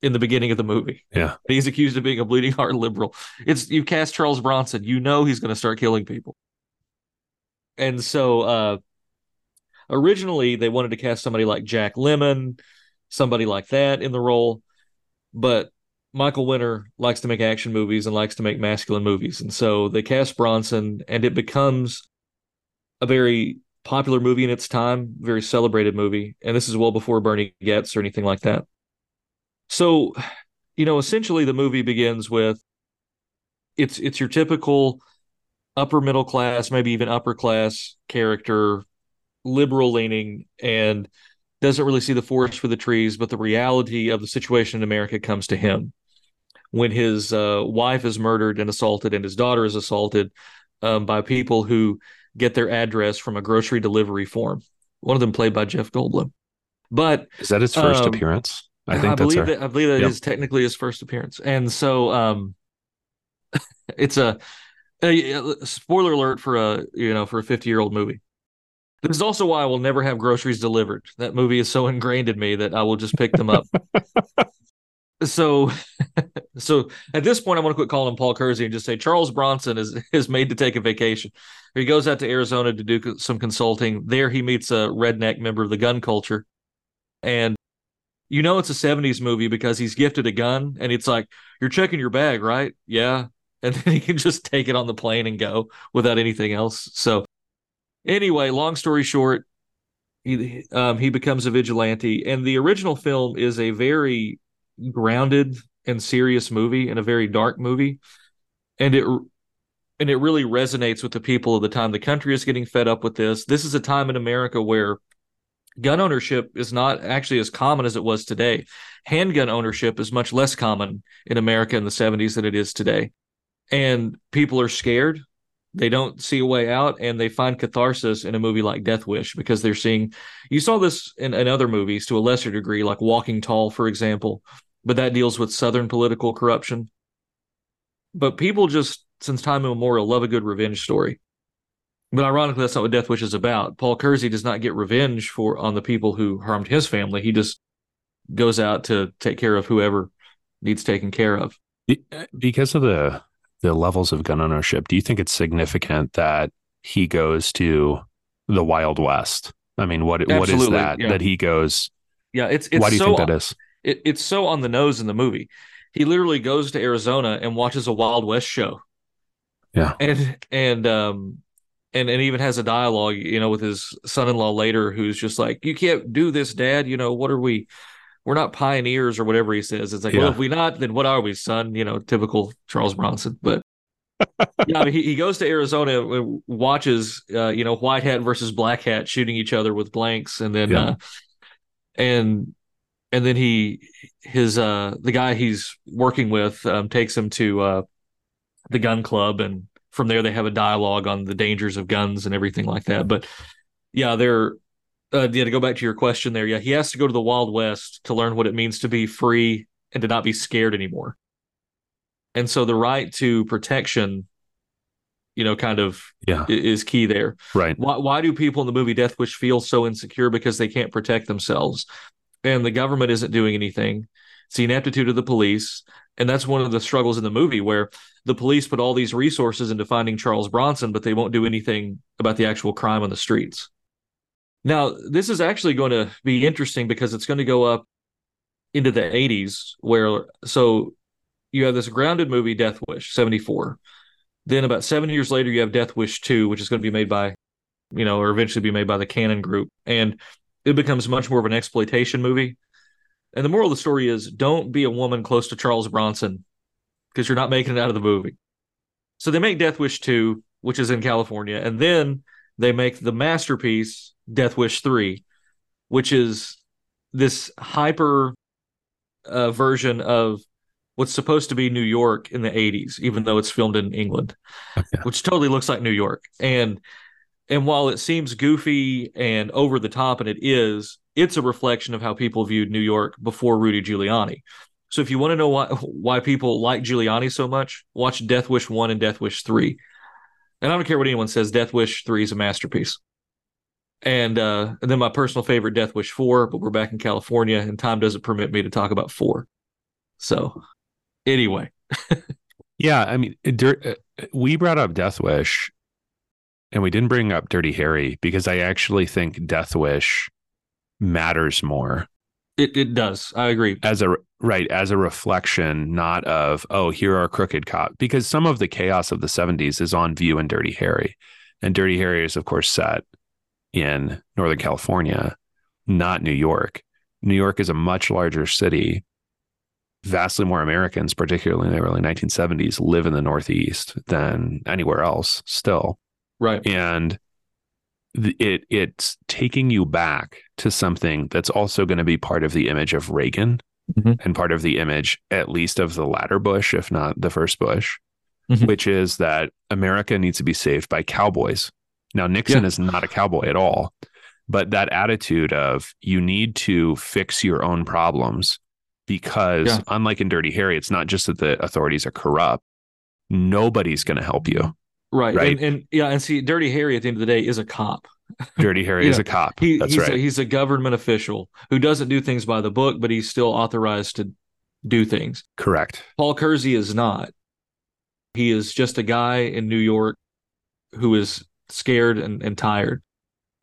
in the beginning of the movie. Yeah. He's accused of being a bleeding heart liberal. It's you cast Charles Bronson, you know he's going to start killing people. And so uh originally they wanted to cast somebody like Jack Lemmon, somebody like that in the role, but Michael Winner likes to make action movies and likes to make masculine movies. And so they cast Bronson and it becomes a very popular movie in its time, very celebrated movie. And this is well before Bernie Goetz or anything like that. So, you know, essentially the movie begins with it's it's your typical upper middle class, maybe even upper class character, liberal leaning and doesn't really see the forest for the trees, but the reality of the situation in America comes to him when his uh, wife is murdered and assaulted and his daughter is assaulted um, by people who get their address from a grocery delivery form. One of them played by Jeff Goldblum. But Is that his first Um, appearance? I think that's believe our, that I believe that Yep. is technically his first appearance, and so um, it's a, a spoiler alert for a you know for a fifty year old movie. This is also why I will never have groceries delivered. That movie is so ingrained in me that I will just pick them up. so, so at this point, I want to quit calling him Paul Kersey and just say Charles Bronson is is made to take a vacation. He goes out to Arizona to do some consulting. There, he meets a redneck member of the gun culture, and you know it's a 70s movie because he's gifted a gun and it's like you're checking your bag right? Yeah. And then he can just take it on the plane and go without anything else. So anyway long story short he um, he becomes a vigilante. And the original film is a very grounded and serious movie and a very dark movie and it and it really resonates with the people of the time the country is getting fed up with this this is a time in america where gun ownership is not actually as common as it was today. Handgun ownership is much less common in America in the 70s than it is today. And people are scared. They don't see a way out and they find catharsis in a movie like Death Wish because they're seeing you saw this in, in other movies to a lesser degree, like Walking Tall, for example, but that deals with Southern political corruption. But people just, since time immemorial, love a good revenge story. But ironically, that's not what Death Wish is about. Paul Kersey does not get revenge for on the people who harmed his family. He just goes out to take care of whoever needs taken care of. Because of the the levels of gun ownership, do you think it's significant that he goes to the Wild West? I mean, what what is that yeah. that he goes? Yeah, it's it's why do you so think that is? It, it's so on the nose in the movie. He literally goes to Arizona and watches a Wild West show. Yeah. And and um and and even has a dialogue, you know, with his son-in-law later who's just like, "You can't do this, dad. You know, what are we we're not pioneers or whatever he says. It's like, Yeah. well, if we not, then what are we, son? You know, typical Charles Bronson. But yeah, I mean, he, he goes to Arizona, uh, watches, uh, you know, white hat versus black hat shooting each other with blanks, and then, Yeah. uh, and and then he his uh the guy he's working with um, takes him to uh the gun club, and from there they have a dialogue on the dangers of guns and everything like that. But yeah, they're uh, yeah, to go back to your question there, yeah, he has to go to the Wild West to learn what it means to be free and to not be scared anymore. And so the right to protection, you know, kind of Yeah. is key there. Right. Why why do people in the movie Death Wish feel so insecure because they can't protect themselves? And the government isn't doing anything. It's the ineptitude of the police. And that's one of the struggles in the movie where the police put all these resources into finding Charles Bronson, but they won't do anything about the actual crime on the streets. Now, this is actually going to be interesting because it's going to go up into the 80s, where so you have this grounded movie, Death Wish, 74. Then about seven years later, you have Death Wish 2, which is going to be made by, you know, or eventually be made by the Cannon Group. And it becomes much more of an exploitation movie. And the moral of the story is don't be a woman close to Charles Bronson because you're not making it out of the movie. So they make Death Wish 2, which is in California. And then they make the masterpiece, Death Wish 3, which is this hyper uh, version of what's supposed to be New York in the 80s, even though it's filmed in England, Okay. which totally looks like New York. And and while it seems goofy and over the top, and it is, it's a reflection of how people viewed New York before Rudy Giuliani. So if you want to know why why people like Giuliani so much, watch Death Wish 1 and Death Wish 3. And I don't care what anyone says, Death Wish 3 is a masterpiece. And uh and then my personal favorite Death Wish 4, but we're back in California and time doesn't permit me to talk about 4. So anyway, Yeah, I mean, uh, we brought up Death Wish, and we didn't bring up Dirty Harry because I actually think Death Wish matters more it, it does. I agree. as a right as a reflection, not of oh here are crooked cop because some of the chaos of the '70s is on view in Dirty Harry, and Dirty Harry is of course set in Northern California, not New York. New York is a much larger city. Vastly more Americans, particularly in the early 1970s, live in the Northeast than anywhere else still. Right. And it it's taking you back to something that's also going to be part of the image of Reagan Mhm. and part of the image, at least of the latter Bush, if not the first Bush, Mhm. which is that America needs to be saved by cowboys. Now, Nixon Yeah. is not a cowboy at all, but that attitude of you need to fix your own problems because, Yeah. unlike in Dirty Harry, it's not just that the authorities are corrupt. Nobody's going to help you. Right. Right. And, and yeah, and see, Dirty Harry at the end of the day is a cop. Dirty Harry is know, a cop. He, That's he's right. A, he's a government official who doesn't do things by the book, but he's still authorized to do things. Correct. Paul Kersey is not. He is just a guy in New York who is scared and, and tired.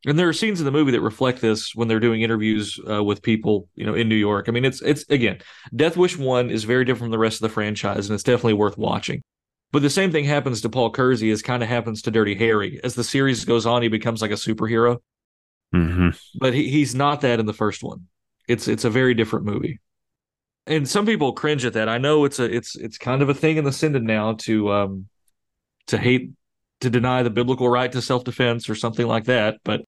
And there are scenes in the movie that reflect this when they're doing interviews uh, with people, you know, in New York. I mean, it's it's again, Death Wish One is very different from the rest of the franchise, and it's definitely worth watching. But the same thing happens to Paul Kersey as kind of happens to Dirty Harry. As the series goes on, he becomes like a superhero, hmm but he, he's not that in the first one. It's it's a very different movie. And some people cringe at that. I know it's a it's it's kind of a thing in the synod now to um to hate to deny the biblical right to self-defense or something like that, but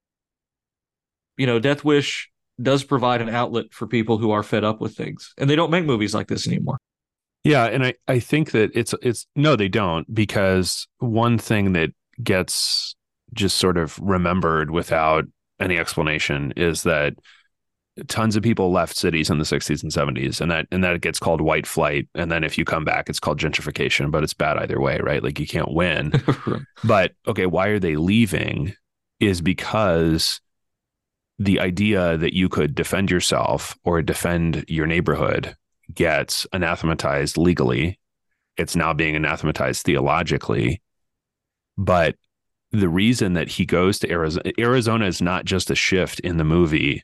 you know, Death Wish does provide an outlet for people who are fed up with things. And they don't make movies like this anymore. Yeah, and I I think that it's it's no, they don't because one thing that gets just sort of remembered without any explanation is that tons of people left cities in the 60s and 70s and that and that gets called white flight and then if you come back it's called gentrification but it's bad either way right like you can't win but okay, why are they leaving? Is because the idea that you could defend yourself or defend your neighborhood gets anathematized legally. It's now being anathematized theologically. But the reason that he goes to Arizona, Arizona is not just a shift in the movie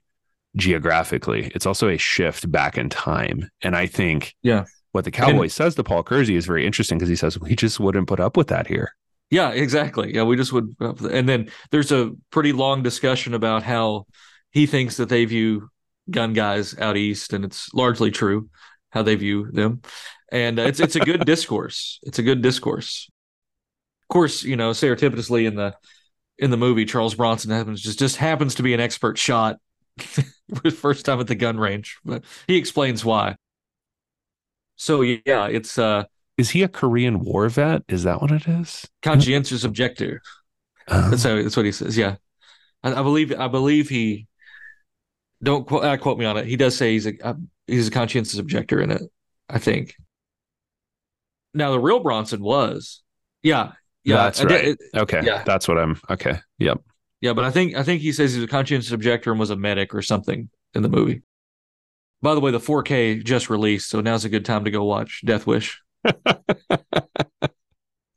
geographically, it's also a shift back in time. And I think Yeah. what the cowboy says to Paul Kersey is very interesting because he says, We just wouldn't put up with that here. Yeah, exactly. Yeah, we just would. And then there's a pretty long discussion about how he thinks that they view gun guys out east, and it's largely true how they view them. And uh, it's it's a good discourse. It's a good discourse. Of course, you know, serendipitously in the in the movie, Charles Bronson happens just just happens to be an expert shot first time at the gun range, but he explains why. So yeah, it's uh is he a Korean War vet? Is that what it is? Conscientious objector. Um, that's how, that's what he says. Yeah, I, I believe I believe he. Don't quote, uh, quote me on it. He does say he's a he's a conscientious objector in it. I think. Now the real Bronson was, yeah, yeah, that's right. It, okay, yeah, that's what I'm. Okay, yep. Yeah, but I think I think he says he's a conscientious objector and was a medic or something in the movie. By the way, the 4K just released, so now's a good time to go watch Death Wish.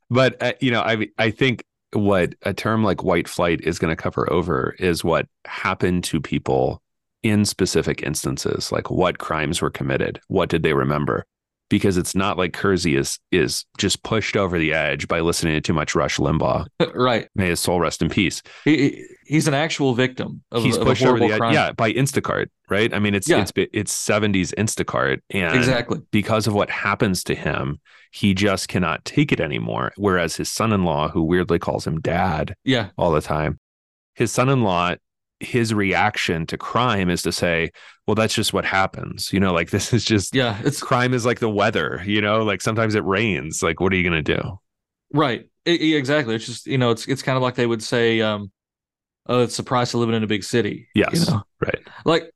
but uh, you know, I I think what a term like white flight is going to cover over is what happened to people in specific instances, like what crimes were committed, what did they remember, because it's not like Kersey is is just pushed over the edge by listening to too much Rush Limbaugh. right. May his soul rest in peace. He, he's an actual victim of, he's of pushed over the crime. edge. Yeah, by Instacart, right? I mean, it's yeah. it's it's seventies Instacart, and exactly because of what happens to him, he just cannot take it anymore. Whereas his son-in-law, who weirdly calls him dad, yeah, all the time, his son-in-law his reaction to crime is to say, well, that's just what happens. You know, like this is just, yeah, it's crime is like the weather, you know, like sometimes it rains. Like, what are you going to do? Right. It, exactly. It's just, you know, it's, it's kind of like they would say, um, oh, it's price of living in a big city. Yes. You know? Right. Like,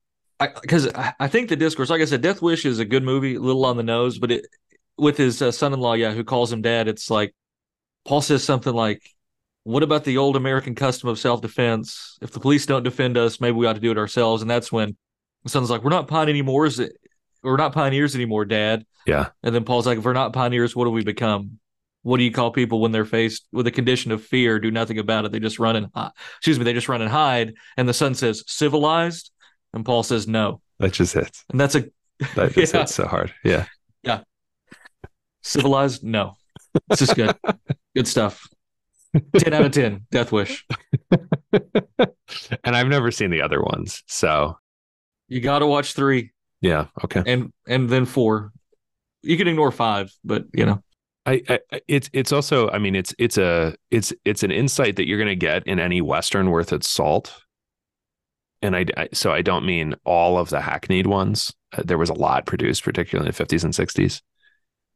because I, I, think the discourse, like I said, Death Wish is a good movie, a little on the nose, but it, with his uh, son-in-law, yeah, who calls him dad, it's like Paul says something like, what about the old American custom of self defense? If the police don't defend us, maybe we ought to do it ourselves. And that's when the son's like, we're not pioneers anymore. is We're not pioneers anymore, Dad. Yeah. And then Paul's like, if we're not pioneers, what do we become? What do you call people when they're faced with a condition of fear, do nothing about it? They just run and hide. Excuse me, they just run and hide. And the son says, civilized. And Paul says, no. That just hits. And that's a that just yeah. hits so hard. Yeah. Yeah. Civilized? No. This is good. good stuff. 10 out of 10 death wish. And i've never seen the other ones so. You got to watch three. Yeah okay. And and then four. You can ignore five but you know. I, I, it's it's also I mean it's it's a it's it's an insight that you're going to get in any western worth its salt, and I, I, so I don't mean all of the hackneyed ones. Uh, there was a lot produced, particularly in the 50s and 60s,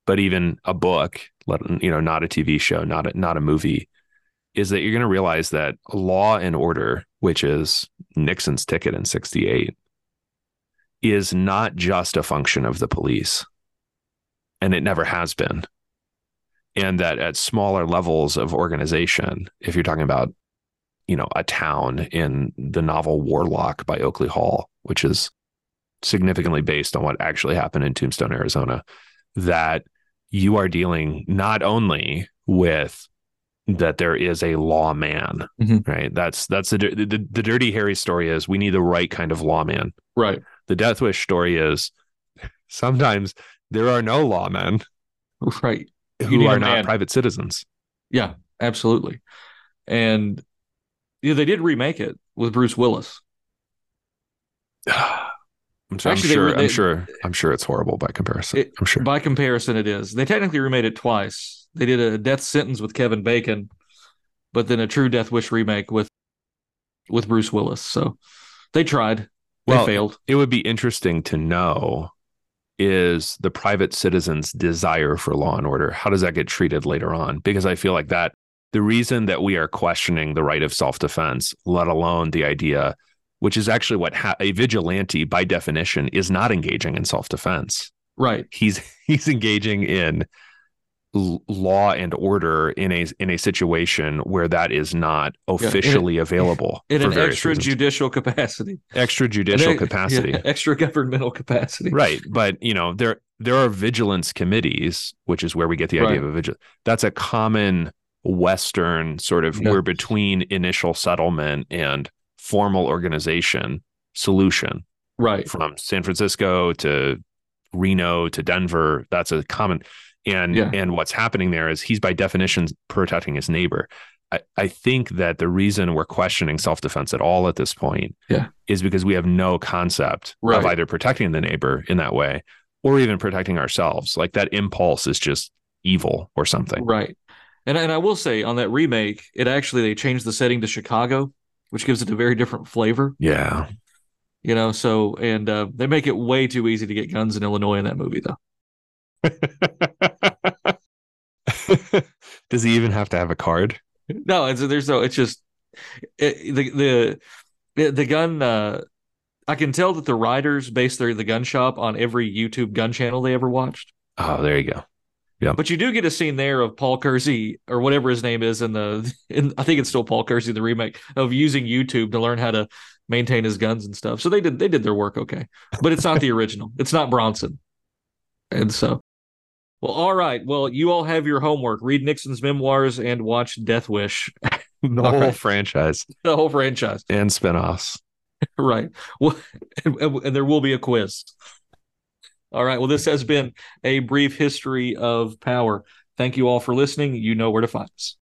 but even a book, let you know, not a TV show, not a not a movie, is that you're going to realize that law and order, which is Nixon's ticket in 68, is not just a function of the police. And it never has been. And that at smaller levels of organization, if you're talking about, you know, a town in the novel Warlock by Oakley Hall, which is significantly based on what actually happened in Tombstone, Arizona, that you are dealing not only with that there is a lawman, mm-hmm. right? That's that's the, the the Dirty Harry story is we need the right kind of lawman, right? The Death Wish story is sometimes there are no lawmen, right? Who are not private citizens. Yeah, absolutely. And yeah, they did remake it with Bruce Willis. I'm, Actually, I'm sure. They, I'm sure. I'm sure it's horrible by comparison. It, I'm sure. By comparison, it is. They technically remade it twice they did a death sentence with Kevin Bacon, but then a true Death Wish remake with with Bruce Willis. So they tried. They well, failed. It would be interesting to know is the private citizen's desire for law and order. How does that get treated later on? Because I feel like that the reason that we are questioning the right of self defense, let alone the idea, which is actually what ha- a vigilante by definition is not engaging in self defense. Right. He's he's engaging in law and order in a in a situation where that is not officially yeah, in available in an extrajudicial capacity. Extrajudicial capacity yeah, extra governmental capacity. Right but you know there there are vigilance committees which is where we get the idea right. of a vigilance that's a common western sort of yeah. we're between initial settlement and formal organization solution. Right. From san francisco to reno to denver that's a common and yeah. and what's happening there is he's by definition protecting his neighbor I, I think that the reason we're questioning self defense at all at this point Yeah. is because we have no concept Right. of either protecting the neighbor in that way or even protecting ourselves. Like that impulse is just evil or something. Right. And and I will say on that remake, it actually they changed the setting to Chicago, which gives it a very different flavor. Yeah. You know, so and uh, they make it way too easy to get guns in Illinois in that movie, though. Does he even have to have a card? No, it's there's no. It's just it, the the the gun. Uh, I can tell that the writers base their the gun shop on every YouTube gun channel they ever watched. Oh, there you go. Yeah. But you do get a scene there of Paul Kersey or whatever his name is in the in I think it's still Paul Kersey the remake of using YouTube to learn how to maintain his guns and stuff. So they did they did their work okay. But it's not the original. It's not Bronson. And so well, all right. Well, you all have your homework. Read Nixon's memoirs and watch Death Wish, The whole right. franchise the whole franchise. and spinoffs. Right. Well, and, and there will be a quiz. All right. Well, this has been a brief history of power. Thank you all for listening. You know where to find us.